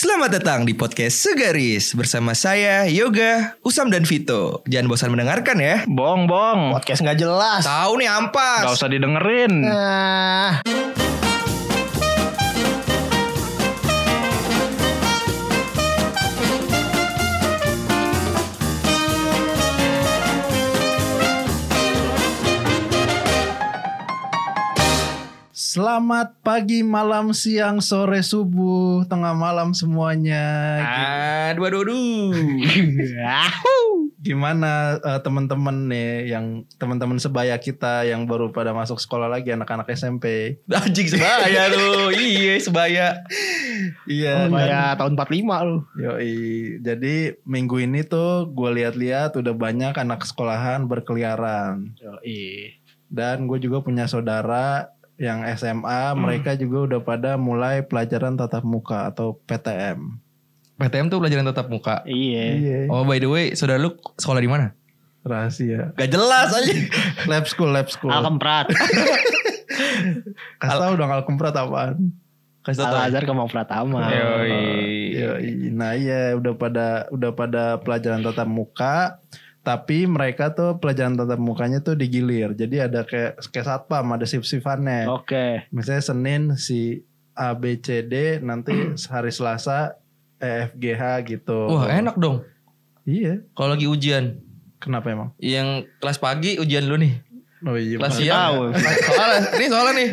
Selamat datang di podcast Segaris bersama saya Yoga, Usam dan Vito. Jangan bosan mendengarkan ya. Bong, bong. Podcast nggak jelas. Tahu nih ampas. Gak usah didengerin. Nah, Selamat pagi, malam, siang, sore, subuh, tengah malam semuanya. Aduh, aduh, aduh. Gimana eh, teman-teman nih yang teman-teman sebaya kita yang baru pada masuk sekolah lagi anak-anak SMP. Anjing sebaya tuh. Iya, sebaya. Iya. Oh, kan? ya tahun 45 lu. Yoi. Jadi minggu ini tuh gue lihat-lihat udah banyak anak sekolahan berkeliaran. Yoi. Dan gue juga punya saudara yang SMA, mereka juga udah pada mulai pelajaran tatap muka atau PTM. PTM tuh pelajaran tatap muka. Iya. Iya. Oh, by the way, saudara lu sekolah di mana? Rahasia. Gak jelas aja. Lab school, lab school. Alkemprat. Kasih tau dong Alkemprat apaan. Kasih tau. Al Azhar Kemang Pratama. Yoi. Yoi. Nah iya udah pada udah pada pelajaran tatap muka tapi mereka tuh pelajaran tatap mukanya tuh digilir. Jadi ada kayak kayak satpam, ada shift-shiftannya. Oke. Misalnya Senin si A B C D nanti hari Selasa E F G H gitu. Wah, enak dong. Iya. Kalau lagi ujian. Kenapa emang? Yang kelas pagi ujian lu nih. Oh iya. Kelas siang. tahu. Soalnya, ini soalnya nih.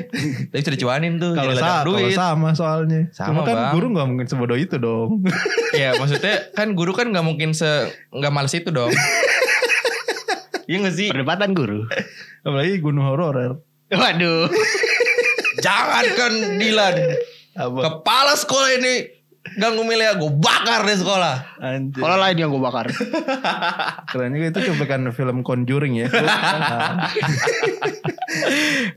Tapi bisa dicuanin tuh. Kalau sa kalau duit. sama soalnya. Sama, Cuma kan Bang. guru nggak mungkin sebodoh itu dong. Ya maksudnya kan guru kan nggak mungkin se nggak males itu dong. Iya gak sih? Perdebatan guru. Apalagi gunung horor. Waduh. Jangan kan Dilan. Apa? Kepala sekolah ini ganggu Milia gue bakar deh sekolah. Anjir. Kalau lain yang gue bakar. Keren juga itu cuplikan film Conjuring ya.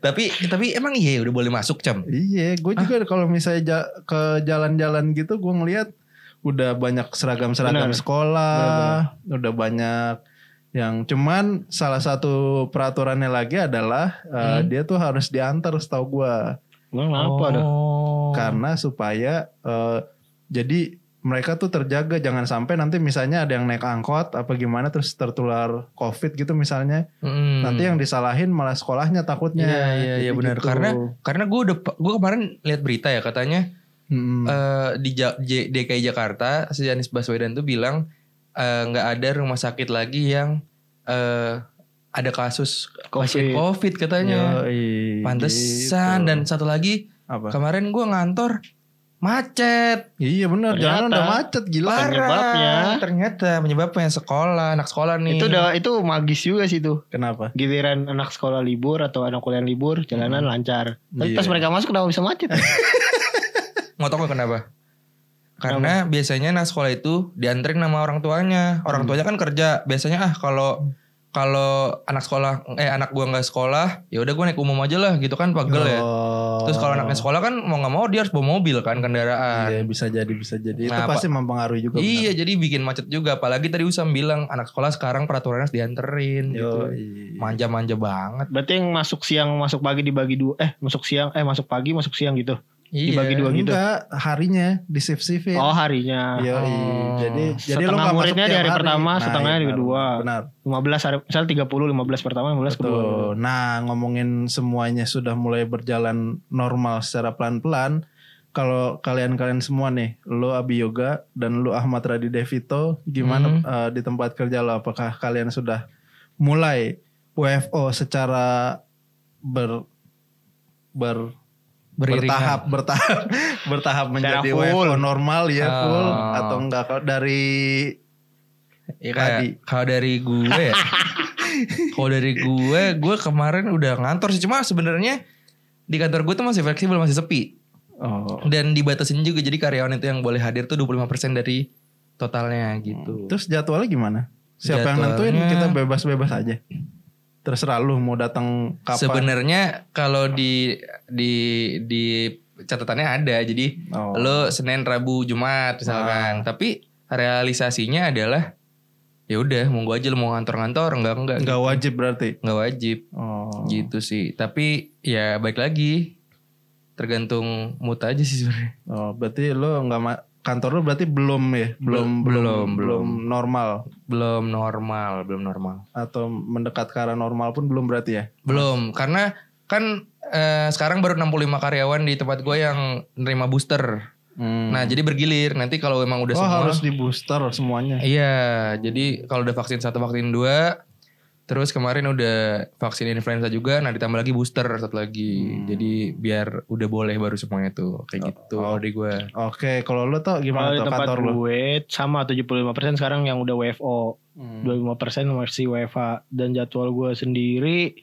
Tapi tapi emang iya udah boleh masuk cam. iya, gue juga kalau misalnya ja- ke jalan-jalan gitu gue ngelihat udah banyak seragam-seragam sekolah, udah banyak yang cuman salah satu peraturannya lagi adalah uh, dia tuh harus diantar setahu gue Gue kenapa dah? Oh. karena supaya uh, jadi mereka tuh terjaga jangan sampai nanti misalnya ada yang naik angkot apa gimana terus tertular covid gitu misalnya Mm. nanti yang disalahin malah sekolahnya takutnya Iya iya iya benar gitu. karena karena gue udah gue kemarin lihat berita ya katanya Mm-mm. eh, di Ja- J- DKI Jakarta si Anies Baswedan tuh bilang eh, nggak ada rumah sakit lagi yang eh, ada kasus pasien Covid. COVID katanya. Yoi, Pantesan gitu. dan satu lagi apa kemarin gue ngantor macet. iya benar jalan udah macet gila Parah. Penyebabnya. Ternyata penyebabnya sekolah, anak sekolah nih. Itu udah itu magis juga sih tuh. kenapa Giliran anak sekolah libur atau anak kuliah libur, jalanan lancar. Tapi Iya. pas mereka masuk kenapa bisa macet? Mau tau kenapa? Karena biasanya anak sekolah itu dianterin sama orang tuanya. Orang tuanya kan kerja. Biasanya ah kalau kalau anak sekolah eh anak gua nggak sekolah, ya udah gua naik umum aja lah gitu kan pegel ya. Oh. Terus kalau anaknya sekolah kan mau nggak mau dia harus bawa mobil kan kendaraan. iya bisa jadi bisa jadi itu Nah, pasti mempengaruhi juga Iya jadi bikin macet juga apalagi tadi Usam bilang anak sekolah sekarang peraturannya harus dianterin benar. gitu. Manja-manja banget. Berarti yang masuk siang, masuk pagi dibagi dua. Eh, masuk siang, eh masuk pagi, masuk siang gitu. Iya. Dibagi dua gitu. enggak harinya di shift shiftin Oh, harinya. Yoi. Oh. jadi jadi Setengah lo muridnya di tiap hari pertama, setengahnya di benar, kedua. benar 15 hari, misal 30, 15 pertama, 15 kedua. Betul. Nah, ngomongin semuanya sudah mulai berjalan normal secara pelan-pelan. Kalau kalian-kalian semua nih, lo Abi Yoga dan lo Ahmad Radi Devito, gimana Hmm. eh, di tempat kerja lo? Apakah kalian sudah mulai WFO secara ber ber Beriringan. bertahap bertahap bertahap menjadi full. WFO normal ya full Oh. atau enggak kalau dari Ya kayak Tadi. kalau dari gue kalau dari gue, gue kemarin udah ngantor sih cuma sebenarnya di kantor gue tuh masih fleksibel, masih sepi. oh Dan dibatasin juga jadi karyawan itu yang boleh hadir tuh 25% dari totalnya gitu. Terus jadwalnya gimana? Siapa yang nentuin Jadwalnya- kita bebas-bebas aja? Terserah lu mau datang kapan. Sebenarnya kalau di di di catatannya ada. Jadi Oh. lo Senin, Rabu, Jumat misalkan. Tapi realisasinya adalah ya udah monggo aja lo mau ngantor-ngantor enggak enggak Nggak gitu. wajib berarti. Nggak wajib Oh. gitu sih. Tapi ya baik lagi tergantung mood aja sih sebenarnya. Oh, berarti lo nggak ma- kantor lu berarti belum ya, belum Belum, belum normal belum normal, belum normal. atau mendekat ke arah normal pun belum berarti ya. Belum, karena kan eh, sekarang baru 65 karyawan di tempat gue yang nerima booster. Hmm. Nah, jadi bergilir. Nanti kalau emang udah oh semua harus di booster semuanya. Iya, jadi kalau udah vaksin satu, vaksin dua, terus kemarin udah vaksin influenza juga, nah ditambah lagi booster satu lagi. Hmm. Jadi biar udah boleh baru semuanya tuh, kayak gitu. oh. di gue. Oke, kalau lu tuh gimana di tuh tempat kantor lu? gue sama 75% sekarang yang udah WFO. Hmm. 25% masih WFA dan jadwal gue sendiri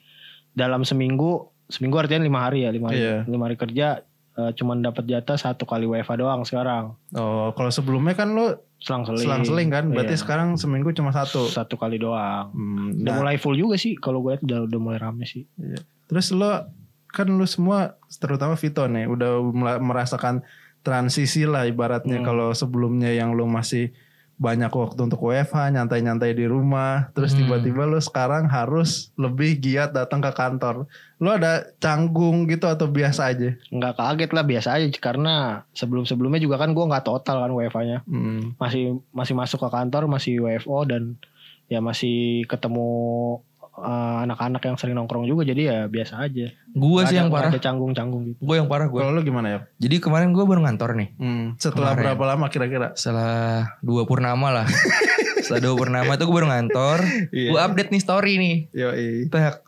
dalam seminggu seminggu artinya lima hari ya lima hari Iya. lima hari kerja eh, cuman dapat jatah satu kali WFA doang sekarang. Oh, kalau sebelumnya kan lu selang-seling. selang-seling kan, berarti Iya. sekarang seminggu cuma satu. satu kali doang. Hmm, udah nah, mulai full juga sih kalau gue lihat udah udah mulai rame sih. Terus lo kan lu semua terutama Vito nih udah merasakan transisi lah ibaratnya Hmm. kalau sebelumnya yang lu masih banyak waktu untuk WFH nyantai-nyantai di rumah terus Hmm. tiba-tiba lu sekarang harus lebih giat datang ke kantor. Lu ada canggung gitu atau biasa aja? nggak kaget lah biasa aja karena sebelum-sebelumnya juga kan gue nggak total kan WFA-nya Hmm. masih masih masuk ke kantor masih WFO dan ya masih ketemu eh, anak-anak yang sering nongkrong juga jadi ya biasa aja Gue sih ada- yang parah. ada canggung-canggung gitu Gue yang parah gue. Kalau lu gimana ya? Jadi kemarin gue baru ngantor nih. Hmm. Setelah Kemarin. berapa lama kira-kira? Setelah dua purnama lah. Setelah dua purnama tuh gue baru ngantor. Iya. Gue update nih story nih. Yoi. Tak.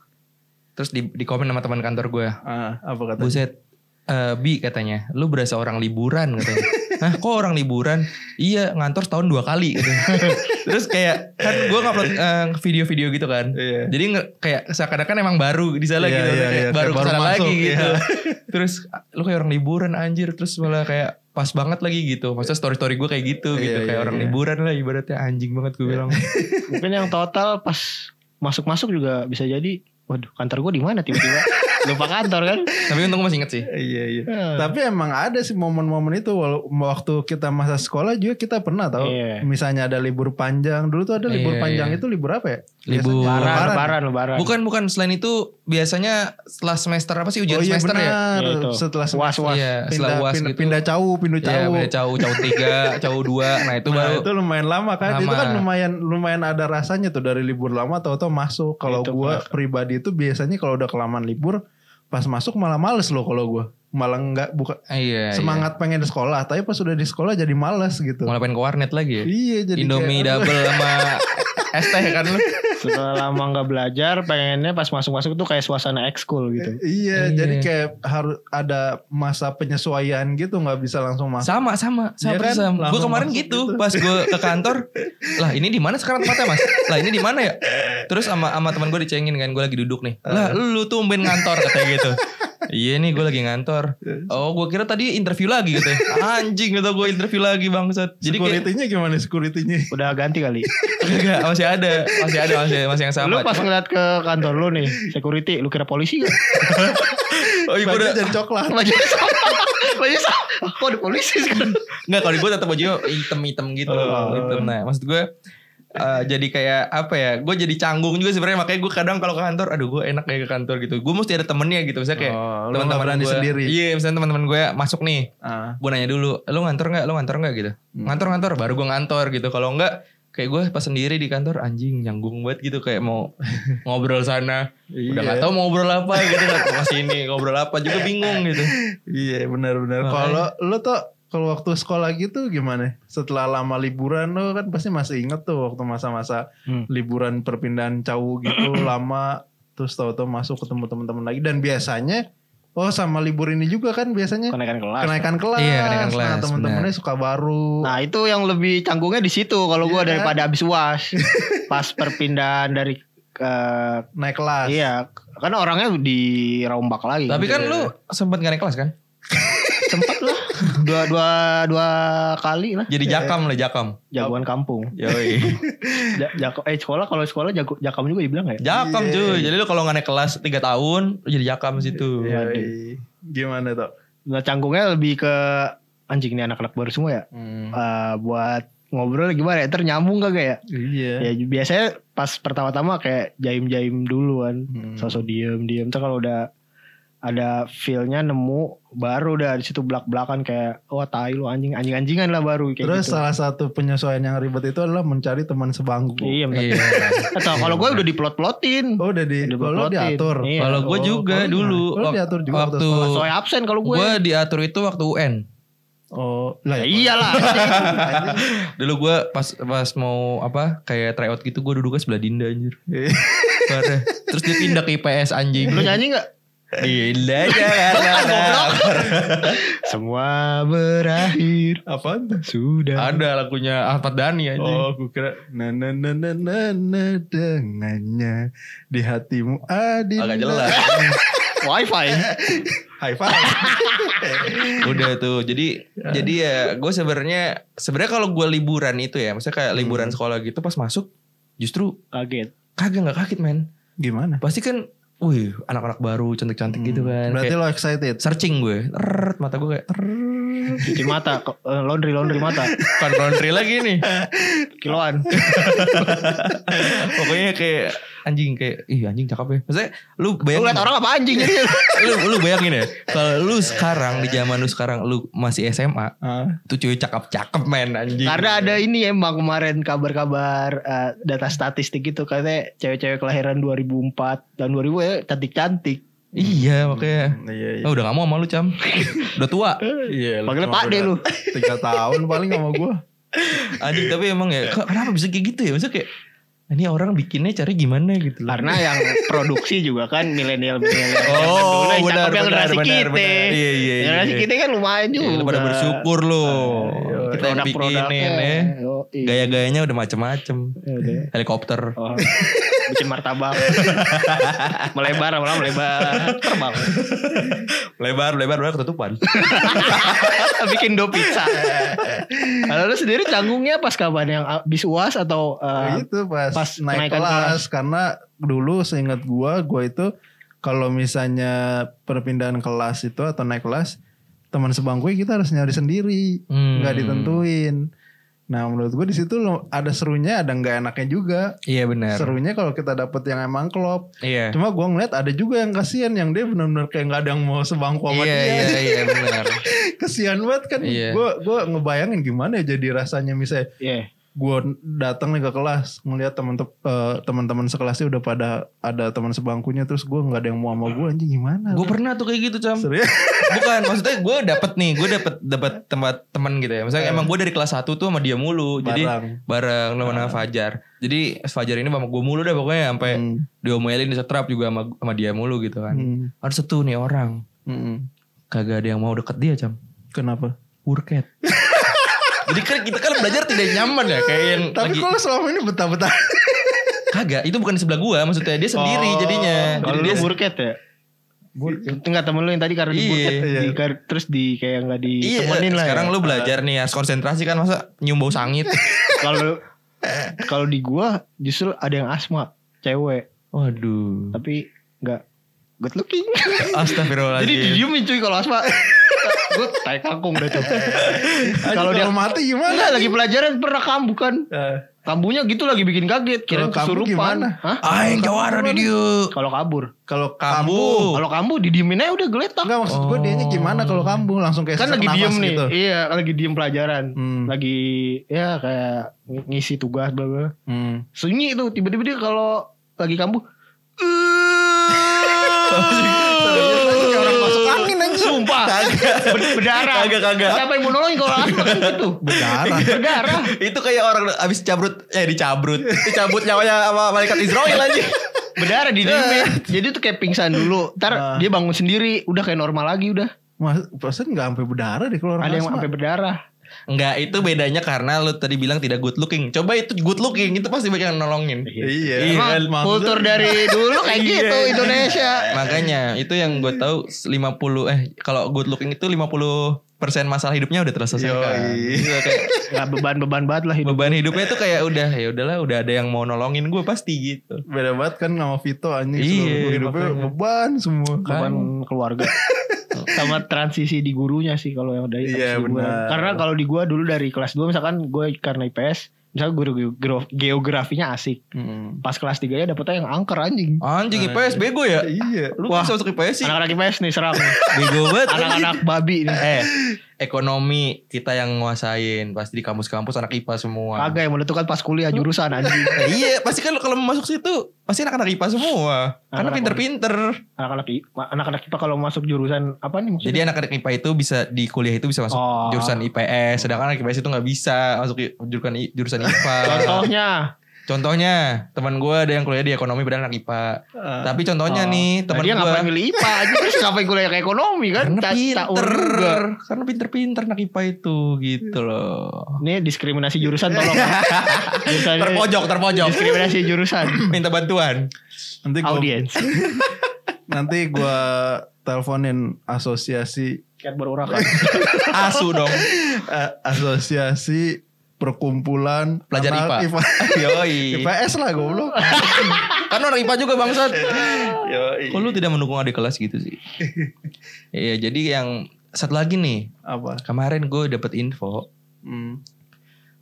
Terus di, di komen sama teman kantor gue. Ah, apa kata? Buset. eh, Bi katanya, lu berasa orang liburan katanya. Hah kok orang liburan? Iya ngantor setahun dua kali gitu. Terus kayak kan gue ngupload eh, video-video gitu kan. Iya. Jadi kayak seakan-akan emang baru di sana Iya, gitu. iya, Kayak iya. Baru Kayak baru ke sana masuk, lagi gitu. iya. Terus lu kayak orang liburan anjir. Terus malah kayak pas banget lagi gitu. Maksudnya story-story gue kayak gitu gitu. Iya, kayak iya, orang iya. liburan lah ibaratnya anjing banget gue bilang. mungkin yang total pas masuk-masuk juga bisa jadi waduh kantor gue di mana tiba-tiba lupa kantor kan Tapi untung masih inget sih. Iya iya. Eh, Tapi emang ada sih momen-momen itu waktu kita masa sekolah juga kita pernah tahu. Iya. Misalnya ada libur panjang. Dulu tuh ada libur Iya, panjang iya. itu libur apa ya? Libur- lebaran lebaran lebaran Bukan bukan selain itu biasanya setelah semester apa sih ujian Oh iya semester ya? benar. Iya, itu. Setelah Was, was. Iya, setelah pindah, uas pindah, gitu. pindah cau, pindah Iya, cau. beda cau, cau tiga, cau dua. Nah itu Nah, baru itu lumayan lama kan. Itu Lama. kan lumayan lumayan ada rasanya tuh dari libur lama atau masuk. Kalau Itu gua pribadi itu biasanya kalau udah kelamaan libur pas masuk malah males loh kalau gua. Malah nggak buka Ah, iya, semangat pengen di sekolah, tapi pas udah di sekolah jadi males gitu. Iya. Mulai pengen ke warnet lagi ya. Iya jadi Indomie kayak, double sama es teh kan lu. setelah lama nggak belajar pengennya pas masuk-masuk tuh kayak suasana ekskul gitu Iya, Iya. jadi kayak harus ada masa penyesuaian gitu, nggak bisa langsung masuk. Sama sama, sama Iya kan? sama. Gue kemarin masuk gitu, gitu. pas gue ke kantor, lah ini di mana sekarang tempatnya mas? Lah ini di mana ya? Terus sama sama teman gue dicengin kan, gue lagi duduk nih. Lah lu tuh main ngantor katanya gitu. Iya nih gue lagi ngantor. Oh gue kira tadi interview lagi gitu. ya. Anjing gitu gue interview lagi bangsat. Jadi kayak Security-nya gimana security-nya? udah ganti kali Enggak, masih ada, masih ada, masih masih yang sama. lu pas ngeliat ke kantor lu nih security lu kira polisi gak? oh iya gue udah jadi coklat. baju baju sama Ah, kok ada polisi sekarang Enggak kalau gue tetap baju hitam-hitam gitu. Oh. hitam. Nah, maksud gue eh, jadi kayak apa ya? Gue jadi canggung juga sebenarnya makanya gue kadang kalau ke kantor, aduh gue enak kayak ke kantor gitu. Gue mesti ada temennya gitu. Misalnya kayak Oh, teman-teman gue sendiri. Iya, misalnya teman-teman gue masuk nih, Ah. gue nanya dulu, lu ngantor nggak? Lu ngantor nggak gitu? Hmm. Ngantor-ngantor, baru gue ngantor gitu. Kalau enggak kayak gue pas sendiri di kantor anjing nyanggung banget gitu kayak mau ngobrol sana udah Iya. nggak tahu mau ngobrol apa gitu nggak sini ngobrol apa juga bingung gitu Iya benar-benar. Kalau lu tuh kalau waktu sekolah gitu gimana? Setelah lama liburan lu kan pasti masih inget tuh waktu masa-masa Hmm. liburan perpindahan cau gitu lama terus tahu-tahu masuk ketemu teman-teman lagi dan biasanya oh sama libur ini juga kan biasanya kenaikan kelas kenaikan kelas. Iya, kenaikan Nah, kelas, teman-temannya suka baru. Nah itu yang lebih canggungnya di situ kalau gua Iya kan? daripada habis uas pas perpindahan dari eh, naik kelas. iya kan orangnya dirombak lagi. tapi kan Iya. lu sempat gak naik kelas kan sempet lah dua dua dua kali lah jadi jakam lah jakam jagoan kampung. Yoi. Ja- jako- eh sekolah kalau sekolah jago jakam juga dibilang ya? Jakam Iya. cuy. Jadi lu kalau nggak naik kelas 3 tahun, lu jadi jakam situ. Iya, Waduh. iya. Gimana tuh? Nah canggungnya lebih ke anjing nih anak-anak baru semua ya. Hmm. Eh, buat ngobrol gimana ya? Ntar nyambung kagak ya? Iya. Ya biasanya pas pertama-tama kayak jaim-jaim dulu kan. Hmm. Sosok diem-diem. Ntar kalau udah ada feel-nya nemu baru dah di situ belak-belakan kayak wah tai lu anjing anjing-anjingan lah baru kayak Terus gitu. salah satu penyesuaian yang ribet itu adalah mencari teman sebangku. Iya. Iya. Atau kalau gue udah diplot-plotin. Oh udah di, Udah oh, diplotin. diatur. Iya. Kalau gue Oh, juga oh, dulu? Lu wak- diatur juga waktu? Soalnya absen kalau gue. gue diatur itu waktu UN. Oh, lah Ya iyalah. Dulu gue pas pas mau apa kayak tryout gitu gue duduknya sebelah Dinda anjir. Iya. Terus dia pindah ke IPS anjing. Lu nyanyi gak? Jangan Semua berakhir. Tuh? Sudah. Ada lagunya Ahmad Dhani anjing. Oh, aku kira na na na na na na dengannya di hatimu adil. Agak jelas. Wifi. High five. Udah tuh. Jadi jadi ya gue sebenarnya sebenarnya kalau gue liburan itu ya, maksudnya kayak liburan sekolah gitu pas masuk justru Kaget. kagak nggak kaget men. Gimana? Pasti kan, wih anak-anak baru cantik-cantik gitu kan. Berarti Kayak lo excited. searching gue, Rrrt, mata gue kayak rrrt. Cuci mata. eh, laundry laundry mata. bukan laundry lagi nih. Kiloan. Pokoknya kayak anjing kayak ih anjing cakep ya. Maksudnya lu Lu bayangin liat orang apa anjing ini? lu, lu bayangin ya kalau lu sekarang di zaman lu sekarang lu masih SMA Ah. tuh cewek cakep-cakep men anjing. Karena ada ini emang kemarin kabar-kabar eh, data statistik gitu katanya cewek-cewek kelahiran 2004 dan 2000 ya cantik-cantik. Iya makanya. Iya, iya. Oh, udah gak mau sama lu Cam Udah tua Iya, Panggilnya Pak D beda lu. Tiga tahun paling sama gue. Anjing tapi emang ya Kenapa bisa kayak gitu ya Maksudnya kayak Ini orang bikinnya cari gimana gitu loh Karena yang produksi juga kan milenial-milenial. zaman Oh benar benar benar benar. Iya iya iya Generasi kita kan lumayan juga. Iya, pada bersyukur lo Kita yang bikinin ya Oh, iya. Gaya-gayanya udah macem-macem Ya. Helikopter Oh, bikin martabak. melebar, malah melebar. Terbang. Lebar lebar lebar ketutupan bikin do pizza. Kalau lu sendiri canggungnya pas kapan yang habis uas atau Nah, eh, itu pas, pas naik kenaikan kelas, karena dulu seingat gua gua itu kalau misalnya perpindahan kelas itu atau naik kelas teman sebangku kita harus nyari sendiri. Hmm. nggak ditentuin. Nah menurut gua di situ lo ada serunya ada nggak enaknya juga. Iya benar. Serunya kalau kita dapet yang emang klop. Iya. Cuma gua ngeliat ada juga yang kasihan yang dia benar-benar kayak nggak ada yang mau sebangku sama Iya dia. iya iya benar. Kasihan banget kan. Iya. gua gua ngebayangin gimana ya jadi rasanya misalnya Iya. Gue datang nih ke kelas ngelihat teman eh, teman-teman sekelasnya udah pada ada teman sebangkunya terus gue nggak ada yang mau sama gue anjing gimana? Gue pernah tuh kayak gitu Cam. Serius? Bukan maksudnya gue dapet nih Gue dapet dapet tempat teman gitu ya. Misalnya emang gue dari kelas 1 tuh sama dia mulu Jadi Bareng. bareng namanya Fajar. Jadi Fajar ini sama gue mulu deh pokoknya Sampai Hmm. diomelin disetrap juga sama, sama dia mulu gitu kan. Hmm. Ada satu nih orang. Hmm. Kagak ada yang mau deket dia Cam. Kenapa? Burket Jadi kan kita kan belajar tidak nyaman ya Kayak yang tapi lagi kalau selama ini betah-betah Kagak itu bukan di sebelah gue Maksudnya dia sendiri Oh, jadinya Jadi dia burket ya? Itu enggak temen lu yang tadi karena di Iya, burket iya. di, terus di kayak enggak Iya ditemenin lah. sekarang ya. lu belajar nih harus konsentrasi kan Masa nyium bau sangit Kalau kalau di gua justru ada yang asma, cewek, Waduh tapi enggak good looking. Astagfirullahaladzim Jadi didiemin cuy kalau asma. gue tai kangkung dah tuh. kalau dia mati gimana Enggak lagi pelajaran pernah kambuh kan. Eh, Kambuhnya gitu lagi bikin kaget. Kira kesurupan. gimana? Hah? Aing jawara di dia. Kalau kabur. kalau Kambuh. kambuh Kalau kambuh didiemin aja udah geletak. enggak maksud gue dianya gimana kalau kambuh langsung kayak kan lagi diem nih gitu. iya lagi diem pelajaran Hmm. lagi ya kayak ng- ngisi tugas bla bla Hmm. sunyi itu tiba-tiba dia kalau lagi kambuh Kayak orang masuk angin anjing. Sumpah. Ber- berdarah. Kagak, kagak. siapa yang mau nolongin kalau asma kan gitu? Berdarah. Berdarah. Itu kayak orang abis cabrut eh dicabrut dicabut nyawanya sama malaikat Israel aja berdarah di diemin jadi tuh kayak pingsan dulu. Ntar Ah. dia bangun sendiri. Udah kayak normal lagi udah. Mas, perasaan nggak sampai berdarah deh kalau orang ada yang asma. sampai berdarah Enggak itu bedanya karena lu tadi bilang tidak good looking. Coba itu good looking itu pasti banyak yang nolongin. Iya, Iya, Emang kan, kultur dari dulu kayak Iya. gitu Indonesia. Makanya itu yang gue tahu 50 eh kalau good looking itu 50 persen masalah hidupnya udah terselesaikan. Iya, kayak nggak beban-beban banget lah hidup beban hidupnya tuh kayak udah ya udahlah udah ada yang mau nolongin gue pasti gitu. Beda banget kan sama Vito anjing Iya, seluruh hidupnya makanya. beban semua. beban keluarga sama transisi di gurunya sih kalau yang dari gua. benar. karena kalau di gua dulu dari kelas 2 misalkan gue karena IPS Misalnya guru geo- geografinya asik. Hmm. Pas kelas 3 ya dapetnya yang angker anjing. Anjing IPS bego ya. Iya. Lu Wah. bisa masuk IPS sih. Anak-anak IPS nih serang. Bego banget. Anak-anak babi nih. eh, ekonomi kita yang nguasain pasti di kampus-kampus anak IPA semua. Kagak yang menentukan pas kuliah jurusan anjing. Eh, iya, pasti kan kalau masuk situ pasti anak-anak IPA semua. Karena Anak-anak pinter-pinter. Anak-anak anak-anak IPA kalau masuk jurusan apa nih maksudnya? Jadi anak-anak IPA itu bisa di kuliah itu bisa masuk Oh. jurusan IPS, sedangkan anak IPS itu nggak bisa masuk jurusan I- jurusan IPA. Contohnya Contohnya, teman gue ada yang kuliah di ekonomi padahal anak IPA. Ah. Tapi contohnya Oh. nih, Nah, teman dia gue ngapain milih IPA aja terus ngapain kuliah ke ekonomi kan? karena Ta- pinter, karena pinter-pinter anak IPA itu gitu loh. Ini diskriminasi jurusan tolong. jurusan Terpojok, terpojok. diskriminasi jurusan. Minta bantuan. Nanti gua, Audiens. nanti gua teleponin asosiasi Kan berurakan. Asu dong. asosiasi perkumpulan Pelajar anak IPA. Yoi. IPS lah goblok. Kan orang IPA juga bangsat. Yoi. Kok lu tidak mendukung adik kelas gitu sih? Iya, jadi yang satu lagi nih. Apa? Kemarin gue dapet info Hmm.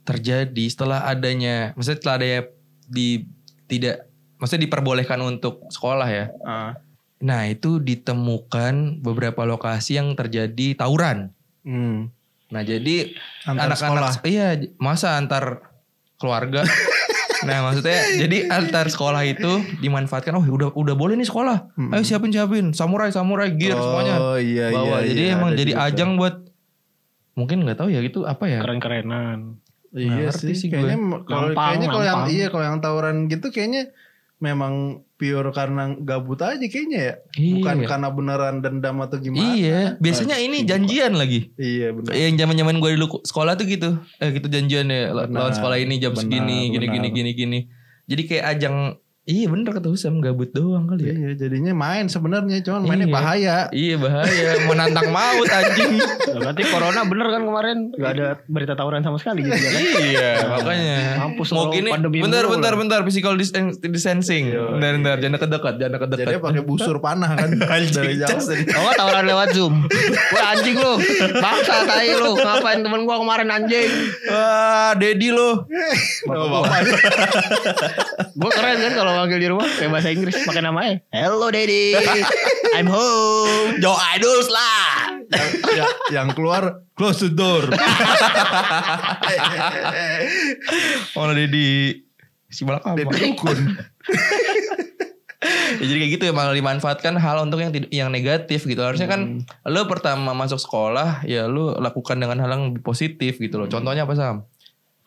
terjadi setelah adanya, maksudnya setelah adanya di tidak, maksudnya diperbolehkan untuk sekolah ya. Ah. Nah itu ditemukan beberapa lokasi yang terjadi tawuran. Hmm. Nah jadi Antar anak-anak iya masa antar keluarga. nah maksudnya jadi antar sekolah itu dimanfaatkan. Oh udah udah boleh nih sekolah. Hmm. Ayo siapin siapin samurai samurai gear semuanya. Oh iya bawa. iya. jadi iya, emang jadi juga ajang buat mungkin nggak tahu ya gitu apa ya? Keren-kerenan. Iya sih, sih kayaknya kalau kayaknya kalau yang iya kalau yang tawuran gitu kayaknya memang pure karena gabut aja kayaknya ya. Bukan Iya. karena beneran dendam atau gimana. Iya, biasanya ini janjian lagi. Iya benar. Yang zaman-zaman gue dulu sekolah tuh gitu. Eh gitu janjian ya Benar, lawan sekolah ini jam benar, segini, gini benar. gini gini gini. Jadi kayak ajang Iya bener kata Husam gabut doang kali ya. Iya, jadinya main sebenarnya cuman mainnya Iya. bahaya. Iya bahaya, menantang maut anjing. Berarti corona bener kan kemarin Gak ada berita tawuran sama sekali gitu ya kan? iya, makanya. Mampus Mau gini, pandemi bentar, mulu bentar, lo. bentar, physical dis- distancing. Iya, Bentar, bentar, jangan dekat-dekat, jangan dekat-dekat. Jadi pakai busur panah kan dari jauh. Oh gak tawuran lewat Zoom Wah anjing lu Bangsa tai lu Ngapain temen gua kemarin anjing Wah, Dedi lo. Oh, bapak. Gua keren kan kalau manggil di rumah Kayak bahasa Inggris pakai namanya Hello daddy I'm home Joe Idols lah. ya, yang keluar close the door. Oh, Dedi. Si balak apa? Dedi kun. Ya, jadi kayak gitu ya malah dimanfaatkan hal untuk yang yang negatif gitu. Harusnya kan lo pertama masuk sekolah ya lo lakukan dengan hal yang lebih positif gitu loh. Contohnya apa Sam?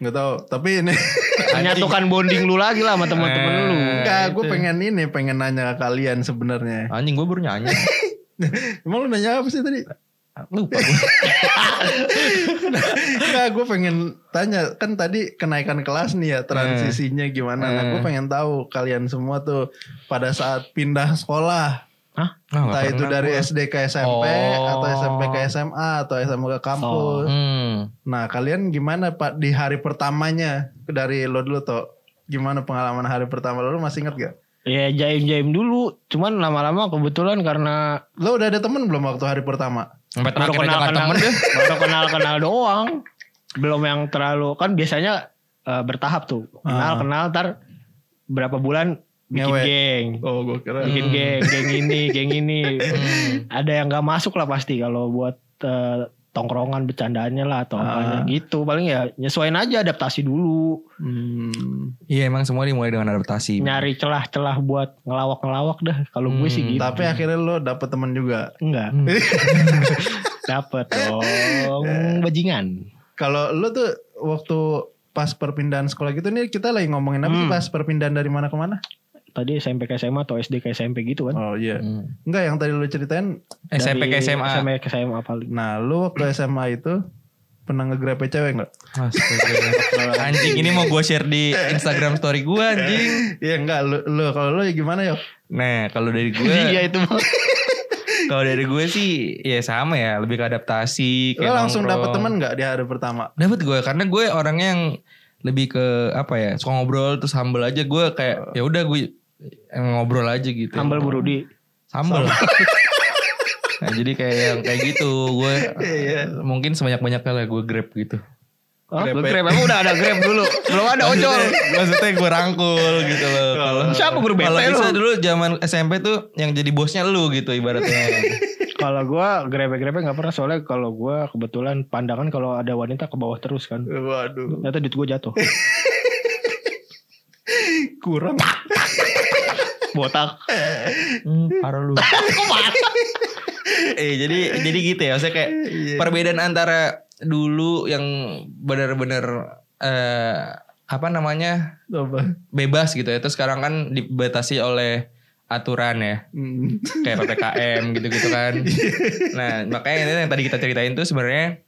Nggak tahu, tapi ini Menyatukan bonding lu lagi lah sama teman-teman lu Eh. enggak gue itu. pengen ini pengen nanya ke kalian sebenarnya. Anjing gue baru nyanyi. Emang lu nanya apa sih tadi? Lupa gue. Enggak, gue pengen tanya kan tadi kenaikan kelas nih ya transisinya gimana. Nah, gue Eh. pengen tahu kalian semua tuh pada saat pindah sekolah, Ah, nggak entah itu dari gua. SD ke SMP Oh. atau SMP ke SMA atau SMA ke kampus. Hmm. Nah, kalian gimana Pak di hari pertamanya dari lo dulu toh? Gimana pengalaman hari pertama lo, lo masih inget gak? Ya jaim-jaim dulu Cuman lama-lama kebetulan karena Lo udah ada temen belum waktu hari pertama? Sampai baru kenal kenal temen deh. baru kenal kenal doang belum yang terlalu kan biasanya eh, bertahap tuh kenal Ah. kenal ntar berapa bulan bikin Ngewe. geng Oh, gue kira. bikin Hmm. geng geng ini geng ini Hmm. ada yang nggak masuk lah pasti kalau buat eh, tongkrongan bercandaannya lah atau apanya Ah. gitu paling ya nyesuaiin aja adaptasi dulu Hmm. Iya emang semua dimulai dengan adaptasi. nyari celah-celah buat ngelawak-ngelawak dah kalau gue sih Hmm, gitu Tapi akhirnya lo dapet temen juga. enggak Hmm. dapet dong bajingan Kalau lo tuh waktu pas perpindahan sekolah gitu nih kita lagi ngomongin apa sih Hmm. pas perpindahan dari mana ke mana? Tadi SMP ke SMA atau SD ke SMP gitu kan Oh iya. Hmm. Enggak yang tadi lo ceritain. SMP ke SMA. SMP ke SMA paling. Nah lo waktu SMA itu pernah ngegrepe cewek nggak? Astaga. anjing ini mau gue share di Instagram story gue anjing. Iya enggak. Lo, lo kalau lo ya gimana ya? Nah kalau dari gue, Iya itu mah. kalau dari gue sih ya sama ya, lebih ke adaptasi. Lo langsung dapet temen nggak di hari pertama? Dapat gue karena gue orangnya yang lebih ke apa ya suka ngobrol terus humble aja gue kayak ya udah gue ngobrol aja gitu Sambal Burudi. sambal nah jadi kayak yang kayak gitu gue Iya. mungkin sebanyak banyaknya lah gue grab gitu Oh, Grab. Grab emang udah ada Grab dulu. Belum ada ojol. Maksudnya, maksudnya gue rangkul gitu loh. Kalau Siapa guru BP Kalau lu? dulu zaman SMP tuh yang jadi bosnya lu gitu ibaratnya. Kalau gua grab-grab nggak pernah soalnya kalau gua kebetulan pandangan kalau ada wanita ke bawah terus kan. Waduh, Ternyata duit gua jatuh. kurang. Botak. hmm, parah lu. eh jadi jadi gitu ya. Maksudnya kayak Iya. perbedaan antara dulu yang benar-benar eh apa namanya Apa? bebas gitu ya. Terus sekarang kan dibatasi oleh aturan ya. Hmm. kayak ppkm gitu-gitu kan. Nah makanya ini yang tadi kita ceritain tuh sebenarnya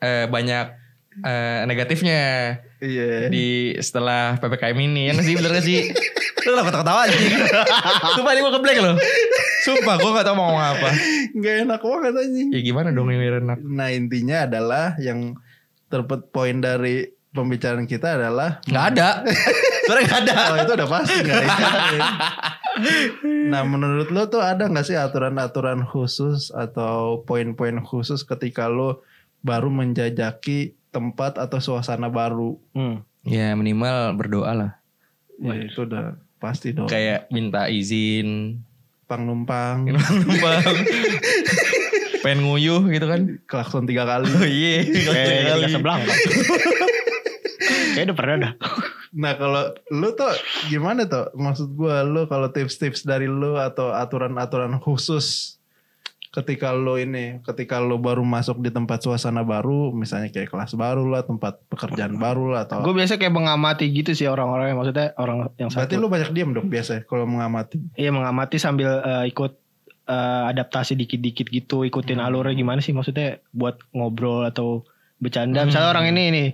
eh, banyak eh, negatifnya Iya. di setelah ppkm ini ya sih bener gak sih? Lu kenapa ketawa aja? Sumpah ini gue keblek loh. Sumpah gue gak tau mau ngomong apa. Gak enak banget anjing. Ya gimana dong biar enak? Nah intinya adalah yang terpet poin dari pembicaraan kita adalah Gak ada. Sebenernya gak ada. Oh itu udah pasti gak ada yang lain. Nah menurut lo tuh ada gak sih aturan-aturan khusus atau poin-poin khusus ketika lo baru menjajaki tempat atau suasana baru? Hmm. Ya minimal berdoa lah. Ya, itu udah pasti dong. Kayak minta izin. Pang numpang, Numpang. Pengen nguyuh gitu kan. klakson tiga kali. Oh iya. Kayak di sebelah kan. Kayaknya udah pernah dah. Nah kalau lu tuh gimana tuh? Maksud gua lu kalau tips-tips dari lu atau aturan-aturan khusus ketika lu ini, ketika lu baru masuk di tempat suasana baru, misalnya kayak kelas baru lah, tempat pekerjaan baru lah atau Gue biasa kayak mengamati gitu sih orang-orang yang maksudnya orang yang Berarti satu. lu banyak diam dong biasa kalau mengamati. Iya mengamati sambil eh, ikut eh, adaptasi dikit-dikit gitu, ikutin alurnya gimana sih maksudnya buat ngobrol atau bercanda. Misalnya orang ini nih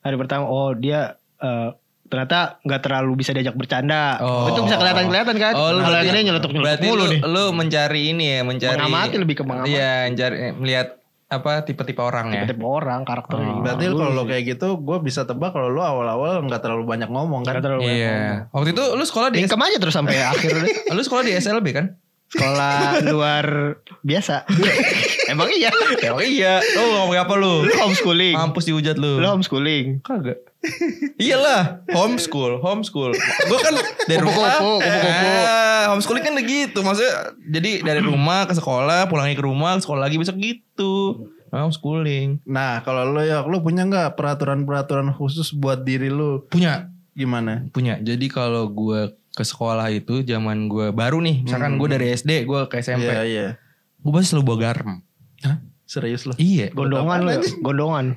hari pertama, oh dia eh, ternyata nggak terlalu bisa diajak bercanda. Oh. Itu bisa kelihatan-kelihatan kan. Oh, lu Kalau ini nyeletuk Berarti mulu lu, nih. lu mencari ini ya, mencari Mengamati lebih ke mengamati. Iya, mencari melihat apa tipe-tipe orang ya. Tipe-tipe orang karakternya. Oh. Berarti kalau lo kayak gitu, gue bisa tebak kalau lu awal-awal nggak terlalu banyak ngomong kan. Nggak terlalu banyak ngomong. Iya. Waktu itu lu sekolah di Tingkem aja terus sampai akhir lu sekolah di SLB kan? Sekolah luar biasa. Emang iya. Ya oh iya. Lu ngomong apa lu? Lu homeschooling. Mampus dihujat lu. Lu homeschooling. Kagak. Iyalah, homeschool, homeschool. Gue kan dari rumah. Kupu-kupu, kupu-kupu. Ah, homeschooling kan gitu. Maksudnya jadi dari rumah ke sekolah, pulang lagi ke rumah, ke sekolah lagi besok gitu. Homeschooling. Nah kalau lo ya, lo punya nggak peraturan-peraturan khusus buat diri lu? Punya, Gimana? punya. Jadi kalau gue ke sekolah itu zaman gue baru nih, misalkan gue dari SD, gue ke SMP, Iya iya. gue pasti selalu bawa garam. Serius lo? Iya. Gondongan ya? Gondongan.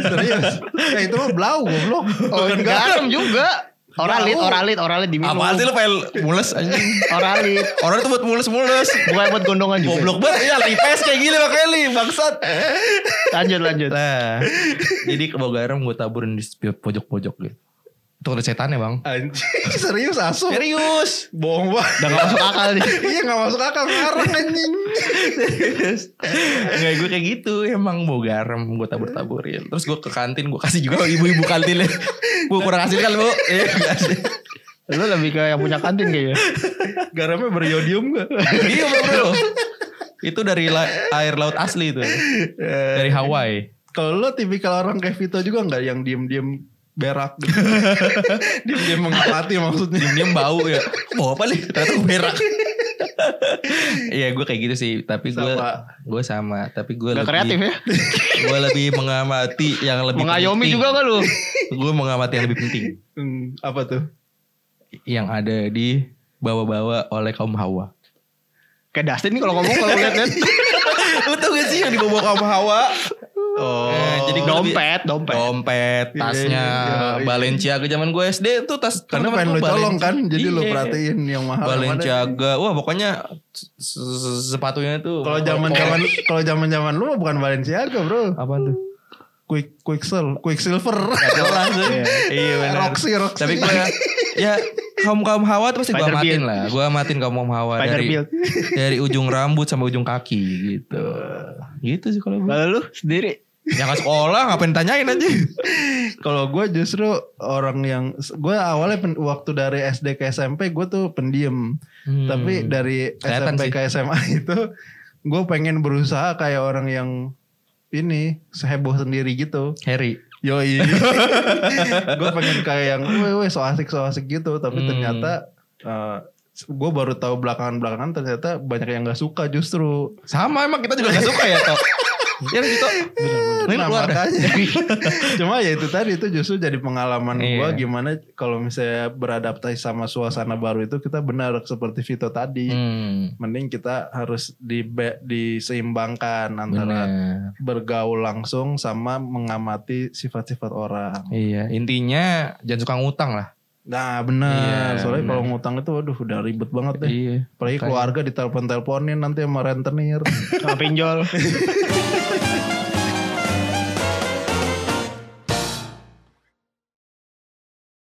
Serius? ya itu mah blau goblok. Oh, garam juga. Oralit, oralit, oralit diminum. Apaan sih lu pengen mules anjing? Oralit. Orang itu buat mules-mules. Bukan buat gondongan juga. Goblok banget ya lipes kayak gini makanya li bangsat. Lanjut, lanjut. Lah, jadi ke bawah garam gue taburin di pojok-pojok gitu. Itu ada setannya bang. Anjing serius asu. Serius. Bohong banget. Udah gak masuk akal nih. iya gak masuk akal ngarang anjing. Enggak gue kayak gitu emang bawa garam gue tabur-taburin. Terus gue ke kantin gue kasih juga ibu-ibu kantin Bu kurang kasih kan bu? Iya kasih. Lu lebih ke yang punya kantin kayaknya. Garamnya beriodium gak? Iya bro, bro. Itu dari la- air laut asli itu. Dari Hawaii. Kalau lo tipikal orang kayak Vito juga gak yang diem-diem berak gitu. diem-diem mengamati maksudnya. Diem-diem bau ya. Bau apa nih? Ternyata berak. Iya gue kayak gitu sih. Tapi gue gue sama. Tapi gue lebih kreatif ya. gue lebih mengamati yang lebih Mengayomi penting. juga gak lu? Gue mengamati yang lebih penting. Hmm, apa tuh? Yang ada di bawa-bawa oleh kaum Hawa. Kayak Dustin nih kalau ngomong kalau lihat-lihat. Lu tau gak sih yang dibawa kaum Hawa? Oh, jadi gua lebih- Dompet, dompet. Dompet, Iya, tasnya iya, iya. Balenciaga zaman gue SD tuh tas karena pengen lo gua colong kan, jadi lo Iya. perhatiin yang mahal. Balenciaga. Wah, pokoknya se- se- sepatunya tuh Kalau zaman zaman kalau zaman zaman lu bukan Balenciaga bro, apa tuh? Quick Quicksil, Quicksilver, Gak jelas tuh. Iya. Iya benar. Roxy, Roxy. Tapi gue ya kaum kaum hawa tuh pasti gue Build. lah. Gue amatin kaum kaum hawa Spider dari Build. dari ujung rambut sampai ujung kaki gitu. Gitu sih kalau gue. Lalu lu sendiri. Yang ke sekolah ngapain tanyain aja. Kalau gue justru orang yang gue awalnya pen- waktu dari SD ke SMP gue tuh pendiam, Hmm. tapi dari Kelihatan SMP sih. ke SMA itu gue pengen berusaha kayak orang yang ini seheboh sendiri gitu. Harry. Yoi. gue pengen kayak yang weh weh so asik so asik gitu, tapi Hmm. ternyata gue baru tahu belakangan-belakangan ternyata banyak yang nggak suka justru. Sama emang kita juga gak suka ya Tok. Ya gitu. Ini Nah, keluar dah. makanya. Cuma ya itu tadi itu justru jadi pengalaman Iya. gua gimana kalau misalnya beradaptasi sama suasana baru itu kita benar seperti Vito tadi. Hmm, Mending kita harus di diseimbangkan antara bener. bergaul langsung sama mengamati sifat-sifat orang. Iya, intinya jangan suka ngutang lah. Nah benar. Iya, Soalnya kalau ngutang itu waduh udah ribet banget deh. Iya. Apalagi keluarga ditelepon-teleponin nanti sama rentenir. Sama pinjol.